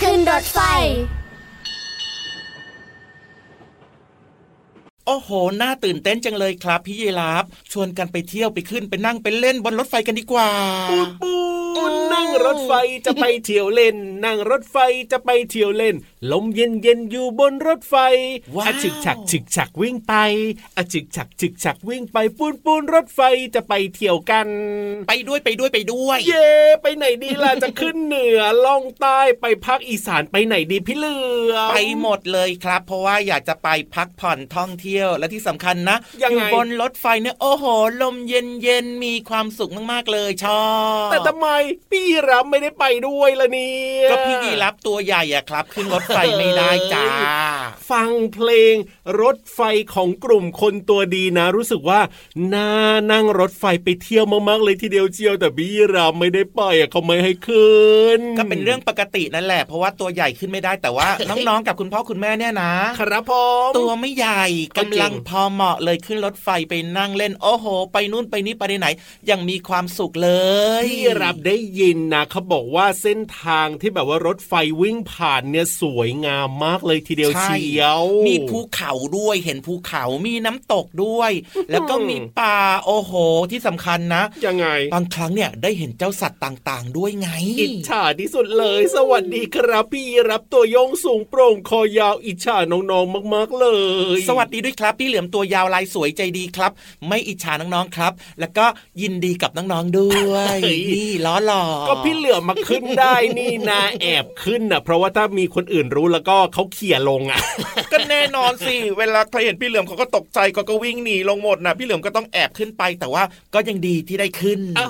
ขึ้นรถไฟ อ้โหน่าตื่นเต้นจังเลยครับพี่ยีราฟชวนกันไปเที่ยวไปขึ้นไปนั่งไปเล่นบนรถไฟกันดีกว่าปูนปูนนั่งรถไฟจะไปเที่ยวเล่น นั่งรถไฟจะไปเที่ยวเล่น ลมเย็นเย็นๆอยู่บนรถไฟว้าวอะฉึกฉักฉึกฉักวิ่งไปอะฉึกฉักฉึกฉักวิ่งไปปูนปูนรถไฟจะไปเที่ยวกัน ไปด้วยไปด้วยไปด้วย เย่ไปไหนดีล่ะจะขึ้นเหนือล่องใต้ไปภาคอีสานไปไหนดีพี่เหลือมไปหมดเลยครับ เพราะว่าอยากจะไปพักผ่อนท่องเที่ยวและที่สำคัญนะยังไงอยู่บนรถไฟเนี่ยโอ้โห ลมเย็นเย็นๆมีความสุขมากๆเลยชอบแต่ทำไมพี่รับไม่ได้ไปด้วยล่ะเนี่ยก็พี่ยีรับตัวใหญ่อะครับ ขึ้นรถไฟไม่ได้จ้าฟังเพลงรถไฟของกลุ่มคนตัวดีนะ รู้สึกว่าน่านั่งรถไฟไปเที่ยวมากๆเลยทีเดียวเชียวแต่พี่รามไม่ได้ไปอะเขาไม่ให้ขึ้นก็เป็นเรื่องปกตินั่นแหละ เพราะว่าตัวใหญ่ขึ้นไม่ได้แต่ว่าน้องๆกับคุณพ่อคุณแม่เนี่ยนะ ครับผมตัวไม่ใหญ่ก็จริงกำลังพอเหมาะเลยขึ้นรถไฟไปนั่งเล่น โอ้โห ไปนู่นไปนี่ไปไหน ยังมีความสุขเลยพี่รับได้ยินนะเขาบอกว่าเส้นทางที่แบบว่ารถไฟวิ่งผ่านเนี่ยสวยงามมากเลยทีเดียวใช่เชียว มีภูเขาด้วยเห็นภูเขามีน้ำตกด้วย แล้วก็มีป่าโอ้โหที่สำคัญนะยังไงบางครั้งเนี่ยได้เห็นเจ้าสัตว์ต่างๆ ด้วยไงอิจฉาที่สุดเลย สวัสดีครับพี่รับตัวโยงสูงโปร่งคอยาวอิจฉาน้องๆมาก ๆเลย สวัสดีด้วยครับ พี่เหลือมตัวยาวลายสวยใจดีครับ ไม่อิจฉาน้องๆครับ แล้วก็ยินดีกับน้องๆด้วยเฮ้ยนี่ล้อหล่อก็พี่เหลือมมาขึ้นได้นี่นาแอบขึ้นนะเพราะว่าถ้ามีคนอื่นรู้แล้วก็เขาเขี่ยลงอะก็แน่นอนสิเวลาใครเห็นพี่เหลือมเขาก็ตกใจเขาก็วิ่งหนีลงหมดนะพี่เหลือมก็ต้องแอบขึ้นไป แต่ว่าก็ยังดีที่ได้ขึ้นเอา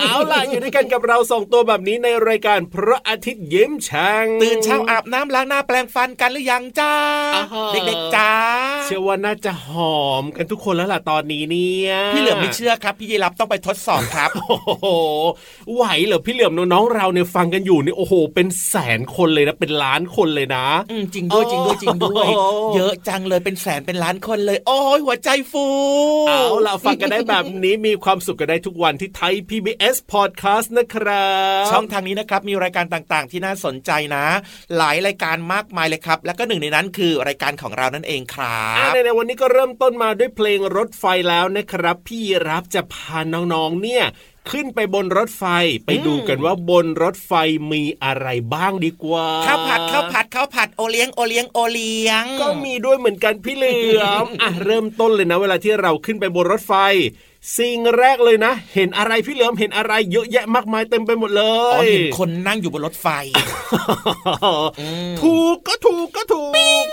เอาล่ะอยู่ด้วยกันกับเราสองตัวแบบนี้ในรายการพระอาทิตย์ยิ้มช่างตื่นเช้าอาบน้ำล้างหน้าแปลงฟันกันหรือยังจ้าอ่าฮะเด็กๆจ้าเชื่อว่าน่าจะหอมกันทุกคนแล้วล่ะตอนนี้เนี่ยพี่เหลือมไม่เชื่อครับ พี่ยีรับต้องไปทดสอบครับ โอ้โหไหวเหรอพี่เหลือมน้องๆเราเนี่ยฟังกันอยู่นี่โอ้โห เป็นแสนคนเลยนะเป็นล้านคนเลยนะอืมจริงด้วยจริงด้วยจริงด้วยโอ้เยอะจังเลยเป็นแสนเป็นล้านคนเลย โอ้ยหัวใจฟูเอาล่ะฟังกันได้แบบนี้มีความสุขกันได้ทุกวันที่ไทย PBS Podcast นะครับช่องทางนี้นะครับมีรายการต่างๆ ที่น่าสนใจนะ หลายรายการมากมายเลยครับ แล้วก็หนึ่งในนั้นคือรายการของเรานั่นเองครัอะบในวันนี้ก็เริ่มต้นมาด้วยเพลงรถไฟแล้วนะครับ พี่รับจะพาน้องๆเนี่ยขึ้นไปบนรถไฟไปดูกันว่าบนรถไฟมีอะไรบ้างดีกว่าข้าวผัดข้าวผัดข้าวผัดโอเลี้ยงโอเลี้ยงโอเลี้ยง ก็มีด้วยเหมือนกันพี่เหลือมอะเริ่มต้นเลยนะ เวลาที่เราขึ้นไปบนรถไฟ สิ่งแรกเลยนะ เห็นอะไรพี่เหลือมเห็นอะไรเยอะแยะมากมายเต็มไปหมดเลอ๋อยเห็นคนนั่งอยู่บนรถไฟ ถูกก็ถูกก็ถูก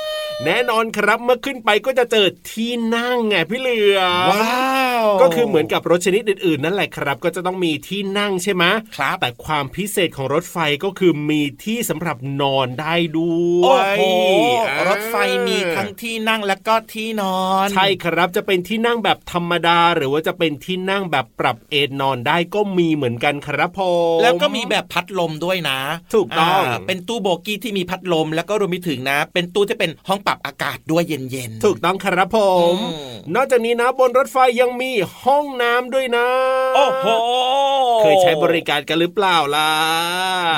แน่นอนครับเมื่อขึ้นไปก็จะเจอที่นั่งไงพี่เหลือว้าวก็คือเหมือนกับรถชนิดอื่นๆ นั่นแหละครับ ก็จะต้องมีที่นั่งใช่ไหมครับแต่ความพิเศษของรถไฟก็คือมีที่สำหรับนอนได้ด้วยโอ้โหร ถไฟมีทั้งที่นั่งและก็ที่นอน ใช่ครับจะเป็นที่นั่งแบบธรรมดา หรือว่าจะเป็นที่นั่งแบบปรับเอนนอนได้ก็มีเหมือนกันครับพมแล้วก็มีแบบพัดลมด้วยนะ ถูกต้องเป็นตู้โบกี้ที่มีพัดลม แล้วก็รวมไปถึงนะ เป็นตู้ที่เป็นห้องปรับอากาศด้วยเย็นๆถูกต้องครับผมนอกจากนี้นะบนรถไฟยังมีห้องน้ำด้วยนะ โอ้โหเคยใช้บริการกันหรือเปล่าล่ะ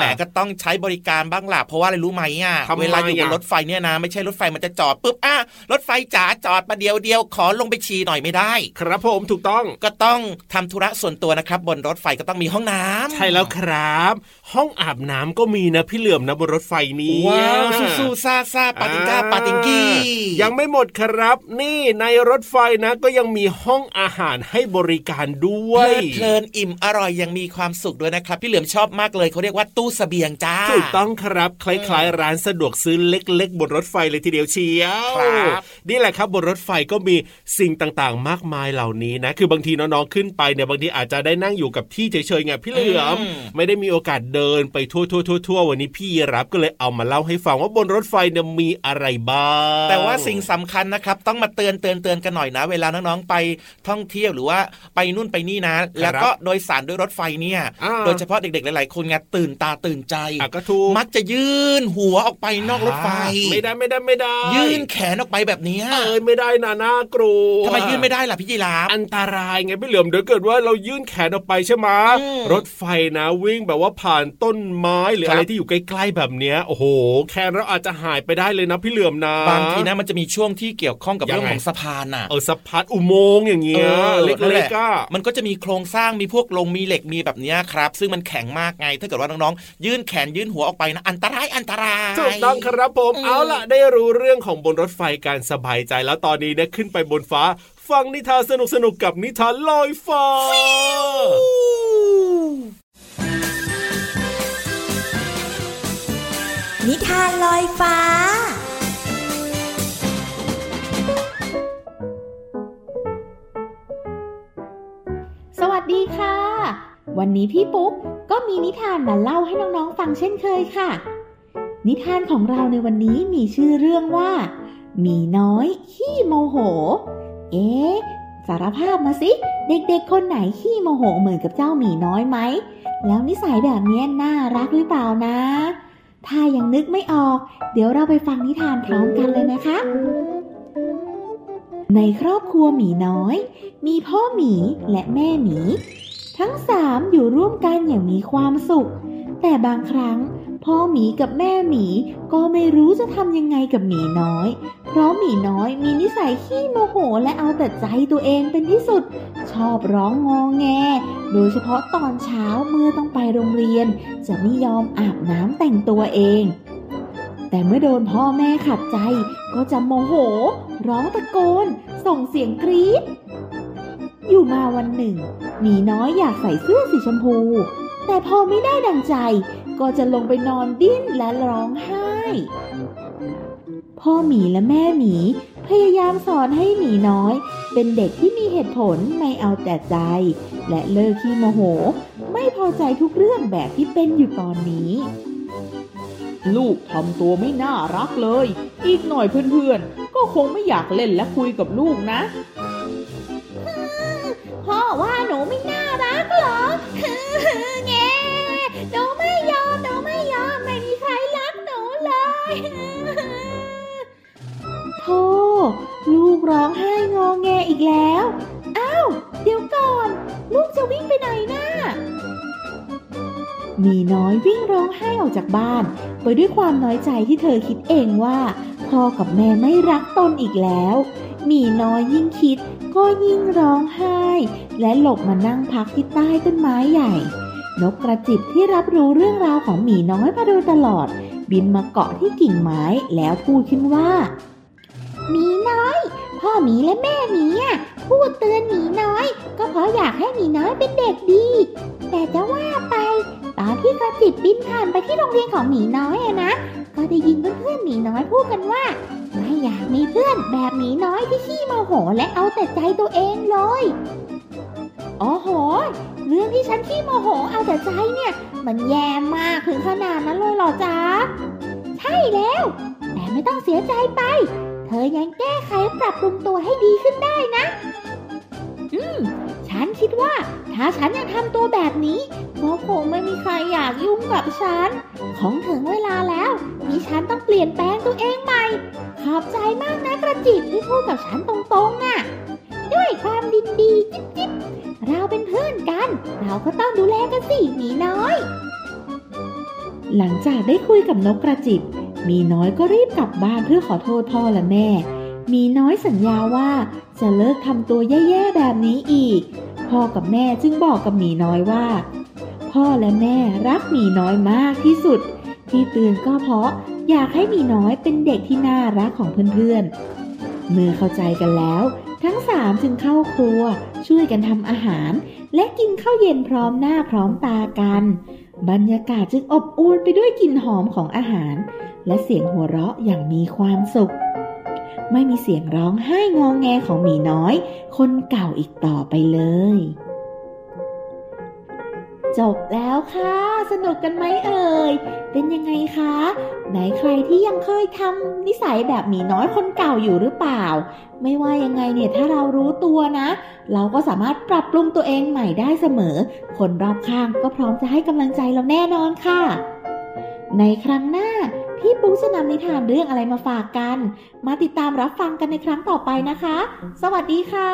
แหมก็ต้องใช้บริการบ้างล่ะเพราะว่าอะไรรู้ไหมอะเวลาอยู่บนรถไฟเนี่ยนะไม่ใช่รถไฟมันจะจอดปุ๊บอะรถไฟจ๋าจอดมาเดียวเดียวขอลงไปฉี่หน่อยไม่ได้ ครับผมถูกต้องก็ต้องทำธุระส่วนตัวนะครับ บนรถไฟก็ต้องมีห้องน้ำใช่แล้วครับ ห้องอาบน้ำก็มีนะพี่เหลื่อมนะบนรถไฟนี้ว้าวสู้ซาซาปาติก้าปาติงกี้ยังไม่หมดครับ นี่ในรถไฟนะก็ยังมีห้องอาหารให้บริการด้วยเพลินอิ่มอร่อยยังมีความสุขด้วยนะครับ พี่เหลือมชอบมากเลยเขาเรียกว่าตู้เสบียงจ้าถูกต้องครับ คล้ายๆ ร้านสะดวกซื้อเล็ก ๆ บนรถไฟเลยทีเดียวเชียว นี่แหละครับบนรถไฟก็มีสิ่งต่างๆ มากมายเหล่านี้นะ คือบางทีน้องๆขึ้นไปเนี่ยบางทีอาจจะได้นั่งอยู่กับที่เฉยๆไงพี่เหลือมไม่ได้มีโอกาสเดินไปทั่วๆทั่ววันนี้พี่รับก็เลยเอามาเล่าให้ฟังว่าบนรถไฟเนี่ยมีอะไรบ้างแต่ว่าสิ่งสำคัญนะครับ ต้องมาเตือนเตือนเตือนกันหน่อยนะ เวลาน้องๆไปท่องเที่ยวหรือว่าไปนู่นไปนี่นะ แล้วก็โดยสารด้วยรถไฟเนี่ย โดยเฉพาะเด็กๆหลายๆคนไงตื่นตาตื่นใจก็ถูกมักจะยื่นหัวออกไปนอกรถไฟ ไม่ได้ไม่ได้ไม่ได้ ยื่นแขนออกไปแบบนี้เอ้ยไม่ได้นะน่ากลัวทำไมยื่นไม่ได้ล่ะพี่จีราอันตรายไงพี่เหลือมเดี๋ยวเกิดว่าเรายื่นแขนออกไปใช่ไหมรถไฟนะวิ่งแบบว่าผ่านต้นไม้หรืออะไรที่อยู่ใกล้ๆแบบเนี้ยโอ้โห แขนเราอาจจะหายไปได้เลยนะพี่เหลือมนะบางทีนะมันจะมีช่วงที่เกี่ยวข้องกับเรื่องของสะพานอะเออสะพานอุโมงค์อย่างเงี้ยเล็กๆก็มันก็จะมีโครงสร้างมีพวกลงมีเหล็กมีแบบนี้ครับ ซึ่งมันแข็งมากไง ถ้าเกิดว่าน้องๆยื่นแขนยื่นหัวออกไปนะอันตรายอันตรายถูกต้องครับผมเอาล่ะได้รู้เรื่องของบนรถไฟการสบายใจแล้วตอนนี้เนี่ยขึ้นไปบนฟ้า ฟังนิทานสนุกสนุกกับนิทานลอยฟ้า นิทานลอยฟ้าสวัสดีค่ะ วันนี้พี่ปุ๊กก็มีนิทานมาเล่าให้น้องๆฟังเช่นเคยค่ะ นิทานของเราในวันนี้มีชื่อเรื่องว่า มีน้อยขี้โมโห เอ๊ะสารภาพมาสิ เด็กๆ คนไหนขี้โมโหเหมือนกับเจ้าหมีน้อยไหม แล้วนิสัยแบบนี้น่ารักหรือเปล่านะ ถ้ายังนึกไม่ออก เดี๋ยวเราไปฟังนิทานพร้อมกันเลยนะคะ ในครอบครัวหมีน้อย มีพ่อหมีและแม่หมี ทั้งสามอยู่ร่วมกันอย่างมีความสุข แต่บางครั้ง พ่อหมีกับแม่หมีก็ไม่รู้จะทำยังไงกับหมีน้อย เพราะหมีน้อยมีนิสัยขี้โมโหและเอาแต่ใจตัวเองเป็นที่สุด ชอบร้องงองแง โดยเฉพาะตอนเช้าเมื่อต้องไปโรงเรียน จะไม่ยอมอาบน้ำแต่งตัวเอง แต่เมื่อโดนพ่อแม่ขัดใจ ก็จะโมโห ร้องตะโกน ส่งเสียงกรี๊ดอยู่มาวันหนึ่งหมีน้อยอยากใส่เสื้อสีชมพู แต่พอไม่ได้ดังใจ ก็จะลงไปนอนดิ้นและร้องไห้ พ่อหมีและแม่หมี พยายามสอนให้หมีน้อย เป็นเด็กที่มีเหตุผลไม่เอาแต่ใจ และเลิกขี้โมโห ไม่พอใจทุกเรื่องแบบที่เป็นอยู่ตอนนี้ ลูกทำตัวไม่น่ารักเลย อีกหน่อยเพื่อนๆ ก็คงไม่อยากเล่นและคุยกับลูกนะพ่อว่าหนูไม่น่า ลูกร้องไห้งอแงอีกแล้ว อ้าว เดี๋ยวก่อน ลูกจะวิ่งไปไหนนะ่ะมีน้อยวิ่งร้องไห้ออกจากบ้าน ไปด้วยความน้อยใจที่เธอคิดเองว่า พ่อกับแม่ไม่รักตนอีกแล้ว มีน้อยยิ่งคิดก็ยิ่งร้องไห้ และหลบมานั่งพักที่ใต้ต้นไม้ใหญ่ นกกระจิบที่รับรู้เรื่องราวของหมีน้อยมาโดยตลอด บินมาเกาะที่กิ่งไม้แล้วพูดขึ้นว่า หมีน้อย พ่อหมีและแม่หมีอะพูดเตือนหมีน้อย ก็เพราะอยากให้หมีน้อยเป็นเด็กดี แต่จะว่าไป ตอนที่กระจิบบินผ่านไปที่โรงเรียนของหมีน้อยอะนะก็ได้ยินเพื่อนๆหมีน้อยพูดกันว่า ไม่อยากมีเพื่อนแบบหมีน้อยที่ขี้โมโหและเอาแต่ใจตัวเองเลยโอ้โหเรื่องที่ฉันขี้โมโหเอาแต่ใจเนี่ย มันแย่มากถึงขนาดนั้นเลยเหรอจ๊ะใช่แล้ว แต่ไม่ต้องเสียใจไป ธอยังแก้ไขปรับปรุงตัวให้ดีขึ้นได้นะ อืม ฉันคิดว่า ถ้าฉันยังทำตัวแบบนี้ก็คงไม่มีใครอยากยุ่งกับฉัน ของถึงเวลาแล้วที่ฉันต้องเปลี่ยนแปลงตัวเองใหม่ ขอบใจมากนะกระจิบที่พูดกับฉันตรงๆน่ะ ด้วยความดินดีจิ๊บจิ๊บเราเป็นเพื่อนกัน เราก็ต้องดูแลกันสิหมีน้อย หลังจากได้คุยกับนกกระจิบ มีน้อยก็รีบกลับบ้านเพื่อขอโทษพ่อและแม่ มีน้อยสัญญาว่าจะเลิกทำตัวแย่ๆแบบนี้อีก พ่อกับแม่จึงบอกกับหมีน้อยว่า พ่อและแม่รักหมีน้อยมากที่สุด ที่เตือนก็เพราะอยากให้หมีน้อยเป็นเด็กที่น่ารักของเพื่อนๆ เมื่อเข้าใจกันแล้ว ทั้งสามจึงเข้าครัว ช่วยกันทำอาหาร และกินข้าวเย็นพร้อมหน้าพร้อมตากัน บรรยากาศจึงอบอุ่นไปด้วยกลิ่นหอมของอาหาร และเสียงหัวเราะอย่างมีความสุข ไม่มีเสียงร้องไห้งองแงของหมีน้อย คนเก่าอีกต่อไปเลย จบแล้วค่ะ สนุกกันไหมเอ่ย เป็นยังไงคะ ไหนใครที่ยังเคยทำนิสัยแบบหมีน้อยคนเก่าอยู่หรือเปล่า ไม่ว่ายังไงเนี่ยถ้าเรารู้ตัวนะ เราก็สามารถปรับปรุงตัวเองใหม่ได้เสมอ คนรอบข้างก็พร้อมจะให้กำลังใจเราแน่นอนค่ะ ในครั้งหน้า พี่ปุ๊กจะนำนิทานเรื่องอะไรมาฝากกัน มาติดตามรับฟังกันในครั้งต่อไปนะคะ สวัสดีค่ะ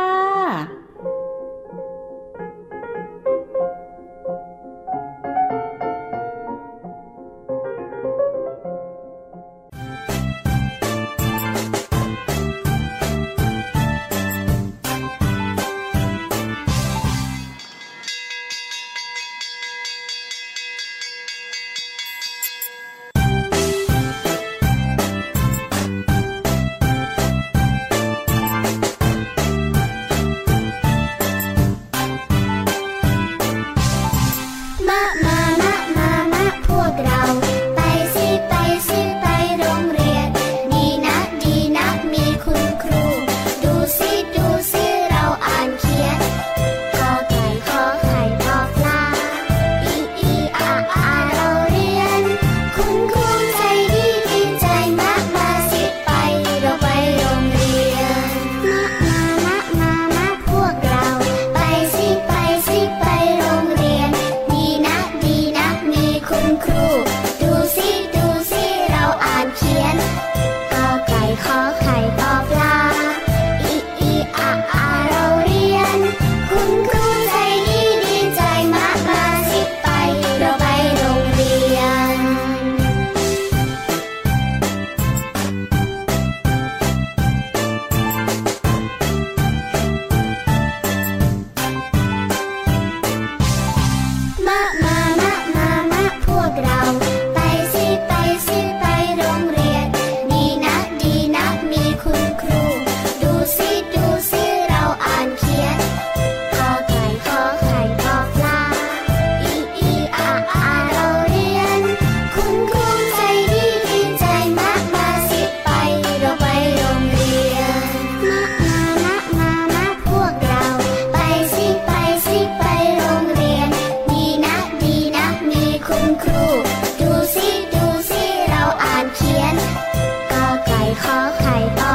อไ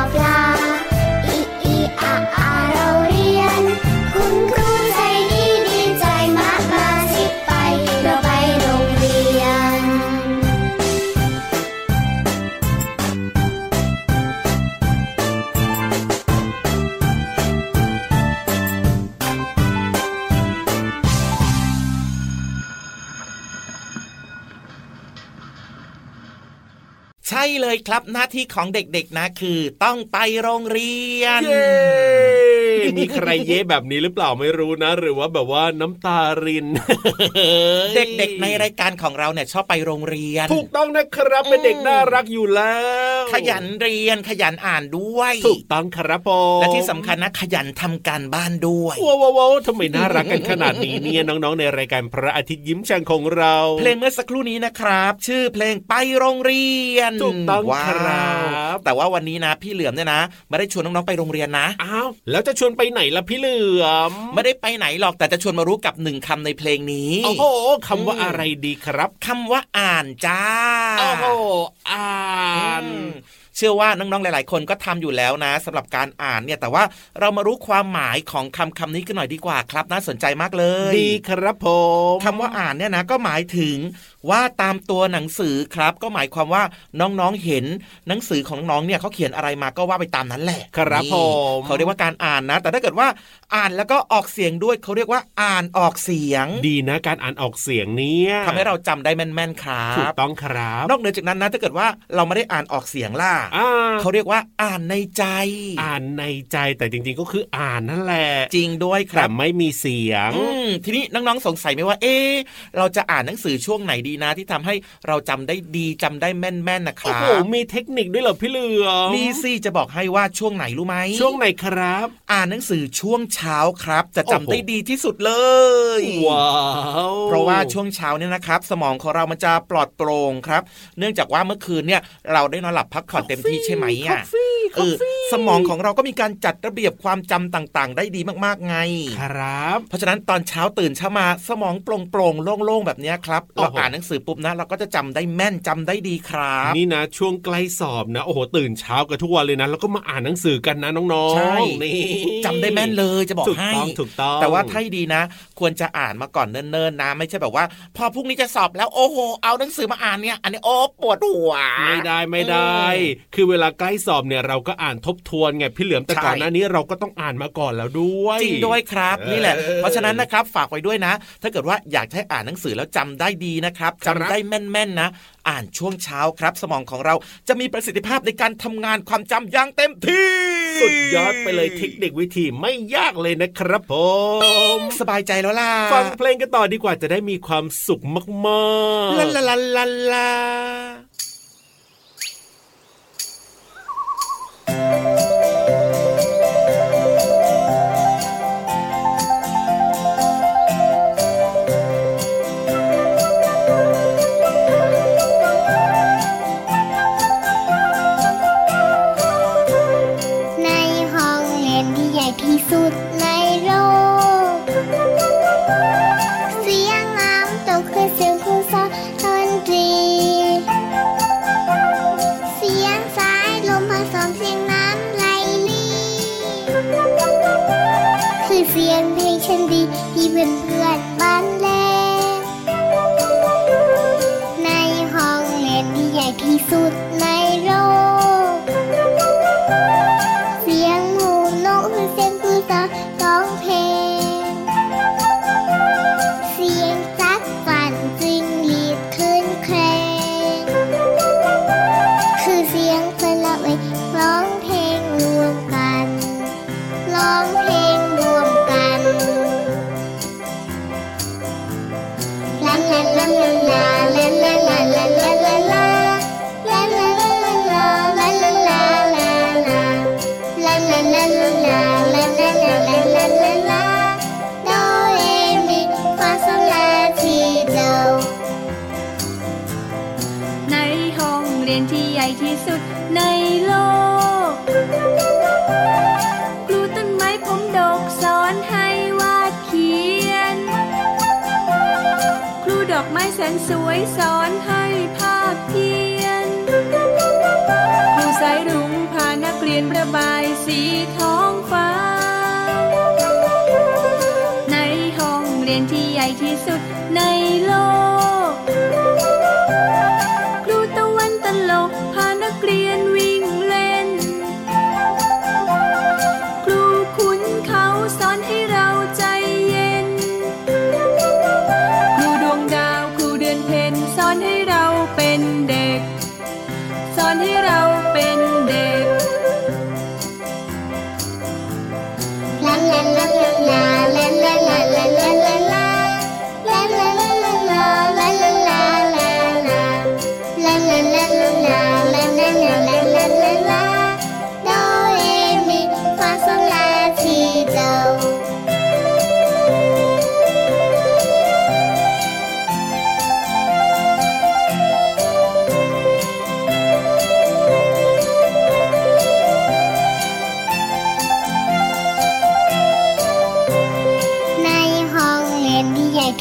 ครับหน้าที่ของเด็กๆนะคือ ต้องไปโรงเรียนเย้มีใครเย่แบบนี้หรือเปล่าไม่รู้นะ หรือว่าแบบว่าน้ำตาริน เด็กๆในรายการของเราเนี่ยชอบไปโรงเรียน ถูกต้องนะครับเป็นเด็กน่ารักอยู่แล้ว ขยันเรียนขยันอ่านด้วย ถูกต้องครับผมและที่สำคัญนะขยันทำการบ้านด้วยว้าวว้าวทำไมน่ารักกันขนาดนี้เนี่ยน้องๆ ในรายการพระอาทิตย์ยิ้มแฉ่งของเรา เพลงเมื่อสักครู่นี้นะครับ ชื่อเพลงไปโรงเรียนถูกต้องว้าครับวแต่ว่าวันนี้นะ พี่เหลือมเนี่ยนะไม่ได้ชวนน้องๆไปโรงเรียนนะอ้าวแล้วจะชวนไปไหนล่ะพี่เหลือม ไม่ได้ไปไหนหรอกแต่จะชวนมารู้กับหนึ่งคำในเพลงนี้ โอ้โหคำว่าอะไรดีครับ คำว่าอ่านจ้า โอ้โหอ่านอืม เชื่อว่าน้องๆหลาย ๆ คนก็ทำอยู่แล้วนะสำหรับการอ่านเนี่ยแต่ว่าเรามารู้ความหมายของคำคำนี้กันหน่อยดีกว่าครับ น่าสนใจมากเลย ดีครับผมคำว่าอ่านเนี่ยนะก็หมายถึงว่าตามตัวหนังสือครับ ก็หมายความว่าน้องๆเห็นหนังสือของน้องๆเนี่ยเขาเขียนอะไรมาก็ว่าไปตามนั้นแหละ ครับนี่ผมเขาเรียกว่าการอ่านนะ แต่ถ้าเกิดว่าอ่านแล้วก็ออกเสียงด้วยเขาเรียกว่าอ่านออกเสียง ดีนะการอ่านออกเสียงเนี่ยทำให้เราจำได้แม่นๆครัถูกบต้องครับนอกเหนือจากนั้นนะถ้าเกิดว่าเราไม่ได้อ่านออกเสียงล่ะอ่าเขาเรียกว่าอ่านในใจ อ่านในใจแต่จริง ๆ ก็คืออ่านนั่นแหละ จริงด้วยคแต่รับไม่มีเสียงอืมทีนี้น้องๆสงสัยไหมว่า เอ๊ะเราจะอ่านหนังสือช่วงไหนดีนะ ที่ทำให้เราจำได้ดีจำได้แม่นๆนะคโอ้รัโหบมีเทคนิคด้วยเหรอพี่เหลือมมีสิจะบอกให้ว่าช่วงไหนรู้ไหมช่วงไหนครับ อ่านหนังสือช่วงเช้าครับ จะจำโอ้โหได้ดีที่สุดเลยว้าวเพราะว่าช่วงเช้าเนี่ยนะครับ สมองของเรามันจะปลอดโปร่งครับ เนื่องจากว่าเมื่อคืนเนี่ยเราได้นอนหลับพักผ่อนเต็มที่ใช่ไหมอะเออสมองของเราก็มีการจัดระเบียบความจำต่างๆ ได้ดีมากๆไง ครับ เพราะฉะนั้นตอนเช้าตื่นเช้ามาสมองโปร่งๆโล่งๆแบบเนี้ยครับโอ้เราโหอ่านหนังสือปุ๊บนะเราก็จะจำได้แม่นจำได้ดีครับ นี่นะช่วงใกล้สอบนะโอ้โหตื่นเช้ากันทุกวันเลยนะแล้วก็มาอ่านหนังสือกันนะน้องๆใช่นี่จำได้แม่นเลยจะบอกถูกให้ต้องถูกต้องแต่ว่าถ้าให้ดีนะ ควรจะอ่านมาก่อนเนิ่นๆนะไม่ใช่แบบว่า พอพรุ่งนี้จะสอบแล้วโอ้โหเอาหนังสือมาอ่านเนี่ย อันนี้โอ้ปวดหัวไม่ได้ไม่ได้ คือเวลาใกล้สอบเนี่ยเราก็อ่านทบทวนไงพี่เหลือมแต่ใช่ก่อนหน้านี้เราก็ต้องอ่านมาก่อนแล้วด้วยจริงด้วยครับเออนี่แหละ เพราะฉะนั้นนะครับฝากไว้ด้วยนะ ถ้าเกิดว่าอยากจะให้อ่านหนังสือแล้วจำได้ดีนะครับครัจำบได้แม่นๆนะ อ่านช่วงเช้าครับ สมองของเราจะมีประสิทธิภาพในการทำงานความจำอย่างเต็มที่สุดยอดไปเลยเทคนิควิธีไม่ยากเลยนะครับผม สบายใจแล้วล่ะฟังเพลงกันต่อดีกว่าจะได้มีความสุขมากๆลาลาลาลา สนสวยสอนให้ภาพเพียนครูสายรุ้งพานักเรียนประบายสีท้องฟ้า ในห้องเรียนที่ใหญ่ที่สุดในโลก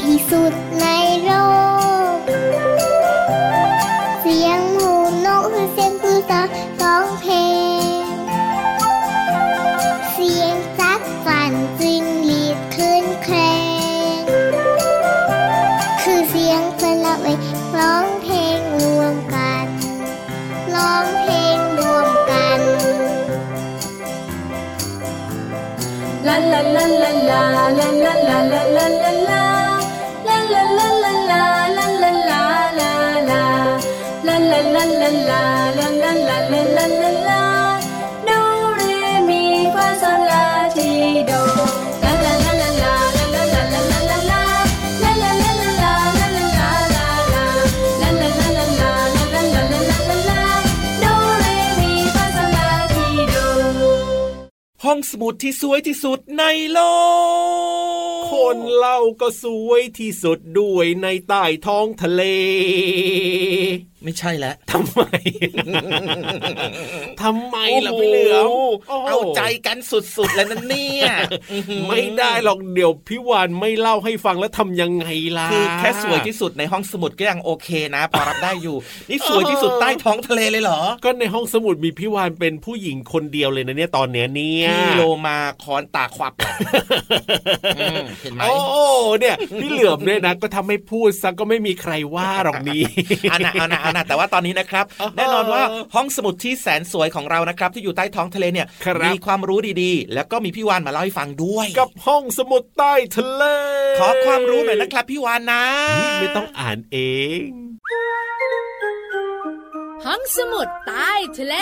ที่สุดในโลก ห้องสมุดที่สวยที่สุดในโลก คนเล่าก็สวยที่สุดด้วยในใต้ท้องทะเล ไม่ใช่แล้วทำไม ทำไมล่ะพี่เหลือมโอ้โหเอาใจกันสุดๆแล้วนั่นเนี่ยไม่ได้หรอกเดี๋ยวพี่วานไม่เล่าให้ฟังแล้วทำยังไงล่ะคือแค่สวยที่สุดในห้องสมุดก็ยังโอเคนะพอรับได้อยู่ นี่สวยที่สุดใต้ท้องทะเลเลยเหรอ ก็ในห้องสมุดมีพี่วานเป็นผู้หญิงคนเดียวเลยนะเนี่ยตอนเนี้ยเนี่ยพี่โลมาคอนตาควับอืมเห็นไหมโอ้เนี่ยพี่เหลือมเนี่ยนะก็ทำให้พูดซะก็ไม่มีใครว่าหรอกนี้เอานะเอานะเอานะ แต่ว่าตอนนี้นะครับแน่นอนว่าห้องสมุดที่แสนสวยของเรานะครับ ที่อยู่ใต้ท้องทะเลเนี่ยครับมีความรู้ดีๆ แล้วก็มีพี่วานมาเล่าให้ฟังด้วย กับห้องสมุดใต้ทะเล ขอความรู้หน่อยนะครับพี่วานนะ ไม่ต้องอ่านเอง ห้องสมุดใต้ทะเล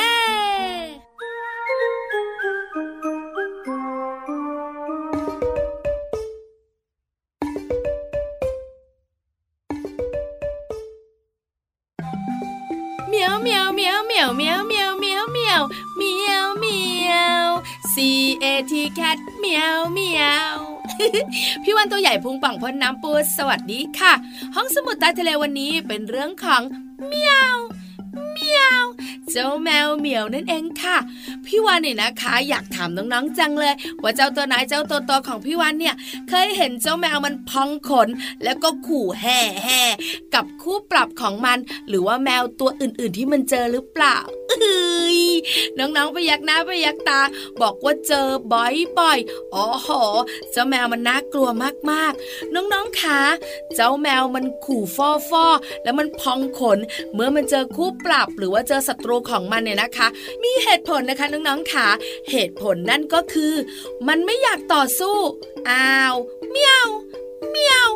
ยวเมียวเมียวเมียวเมียวเมียวเมียว C A T cat เมียวเมียวพี่วันตัวใหญ่พุงป่องพ้นน้ำปูสวัสดีค่ะ ห้องสมุดใต้ทะเลวันนี้เป็นเรื่องของเมียวเมียวเจ้าแมวเหมียวนั่นเองค่ะ พี่วันเนี่ยนะคะ อยากถามน้องๆจังเลย ว่าเจ้าตัวไหนเจ้าตัวโตของพี่วันเนี่ย เคยเห็นเจ้าแมวมันพองขน แล้วก็ขู่แห่แห่กับคู่ปรับของมัน หรือว่าแมวตัวอื่น ๆ ที่มันเจอหรือเปล่าเอ้ยน้องๆไปยักหน้าไปยักตา บอกว่าเจอบ่อยๆอ๋อโหเจ้าแมวมันน่ากลัวมากๆ น้องๆคะเจ้าแมวมันขู่ฟอฟอแล้วมันพองขน เมื่อมันเจอคู่ปรับ หรือว่าเจอศัตรูของมันเนี่ยนะคะ มีเหตุผลนะคะน้องๆค่ะเหตุผลนั่นก็คือ มันไม่อยากต่อสู้อ้าวเมียว เมียว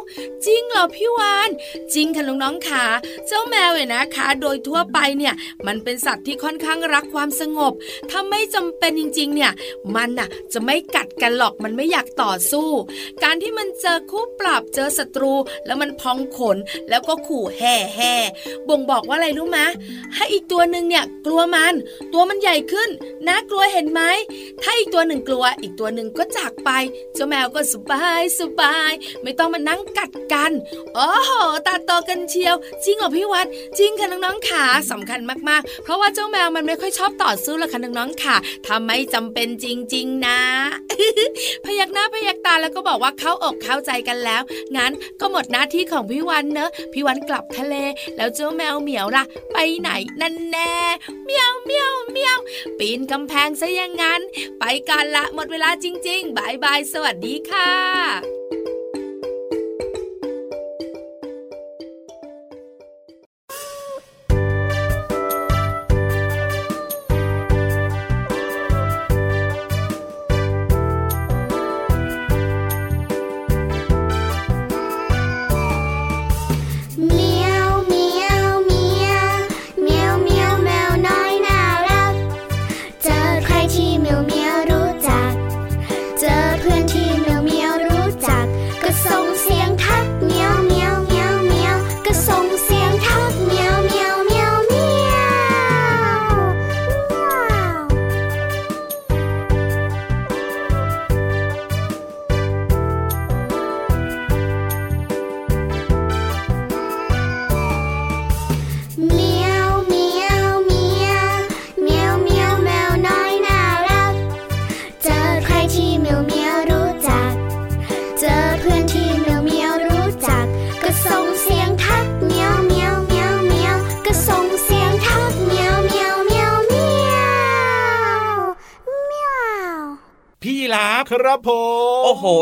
จริงเหรอพี่วาน จริงค่ะน้องๆค่ะ เจ้าแมวเนี่ยนะคะ โดยทั่วไปเนี่ย มันเป็นสัตว์ที่ค่อนข้างรักความสงบ ถ้าไม่จำเป็นจริง ๆ เนี่ย มันน่ะจะไม่กัดกันหรอกมันไม่อยากต่อสู้ การที่มันเจอคู่ปรับเจอศัตรู แล้วมันพองขนแล้วก็ขู่แห่แห่บ่งบอกว่าอะไรรู้ไหมให้อีกตัวหนึ่งเนี่ยกลัวมัน ตัวมันใหญ่ขึ้นน่ากลัวเห็นไหมถ้าอีกตัวหนึ่งกลัว อีกตัวหนึ่งก็จากไป เจ้าแมวก็สบายสบายไม่ต้องมานั่งกัดกัน โอ้โหตาโตกันเชียว จริงเหรอพี่วัดจริงค่ะน้องๆขาสำคัญมากๆ เพราะว่าเจ้าแมวมันไม่ค่อยชอบต่อสู้หรอกค่ะน้องๆค่ะทำไม่จำเป็นจริง ๆ นะ พยักหน้าพยักตาแล้วก็บอกว่าเข้าอกเข้าใจกันแล้ว งั้นก็หมดหน้าที่ของพี่วันเนอะพี่วันกลับทะเล แล้วเจ้าแมวเหมียวล่ะ ไปไหนนั่นแน่เมียวเมียวเมียวปีนกำแพงซะอย่างนั้น ไปกันละหมดเวลาจริงๆบายบายสวัสดีค่ะ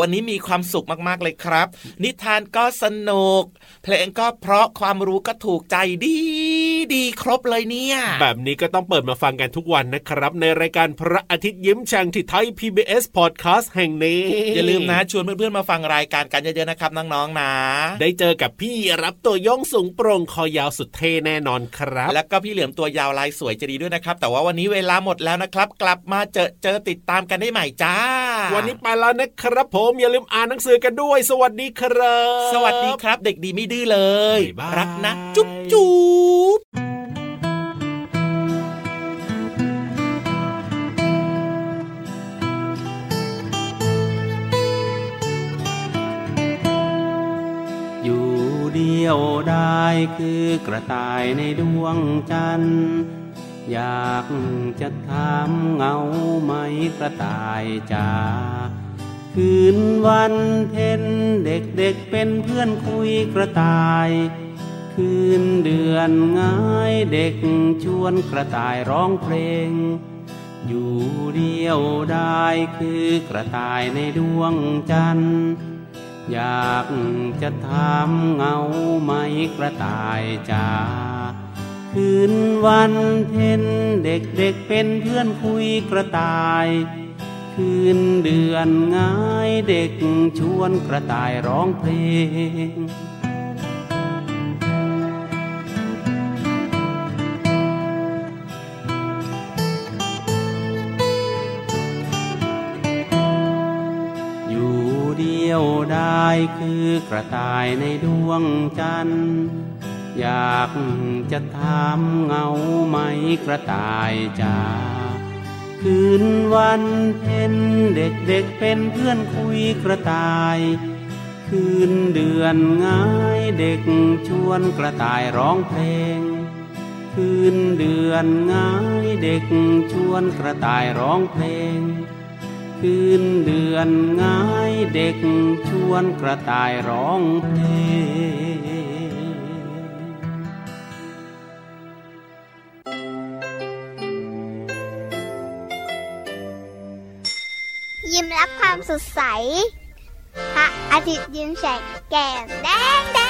วันนี้มีความสุขมากๆเลยครับ นิทานก็สนุก เพลงก็เพราะความรู้ก็ถูกใจดี ดีครบเลยเนี่ย แบบนี้ก็ต้องเปิดมาฟังกันทุกวันนะครับ ในรายการพระอาทิตย์ยิ้มแฉ่งที่ไทย PBS Podcast แห่งนี้ อย่าลืมนะชวนเพื่อนๆมาฟังรายการกันเยอะๆนะครับน้องๆนะ ได้เจอกับพี่รับตัวย่องสูงโปร่งคอยาวสุดเท่แน่นอนครับ แล้วก็พี่เหลือมตัวยาวลายสวยจะดีด้วยนะครับ แต่ว่าวันนี้เวลาหมดแล้วนะครับ กลับมาเจอเจอติดตามกันได้ใหม่จ้า วันนี้ไปแล้วนะครับผมอย่าลืมอ่านหนังสือกันด้วย สวัสดีครับ สวัสดีครับ เด็กดีไม่ดื้อเลยบ๊ายบายรักนะ จุ๊บจุ๊บ เดียวได้คือกระต่ายในดวงจันทร์อยากจะถามเงาไหมกระต่ายจ๋าคืนวันเพ็ญเด็กเด็กๆเป็นเพื่อนคุยกระต่าย คืนเดือนง่ายเด็กชวนกระต่ายร้องเพลง อยู่เดียวได้คือกระต่ายในดวงจันทร์ อยากจะถามเงาไหมกระต่ายจ๋าคืนวันเพ็ญเด็กเด็กๆเป็นเพื่อนคุยกระต่าย คืนเดือนง่ายเด็กชวนกระต่ายร้องเพลง ยคือกระต่ายในดวงจันทร์อยากจะถามเงาไหมกระต่ายจ๋าคืนวันเพ็ญเด็กเด็กเป็นเพื่อนคุยกระต่าย คืนเดือนง่ายเด็กชวนกระต่ายร้องเพลง คืนเดือนง่ายเด็กชวนกระต่ายร้องเพลง คืนเดือนง่ายเด็กชวนกระต่ายร้องเพลงยิ้มรับความสดใส พระอาทิตย์ยิ้มแฉกแก้มแดงแดง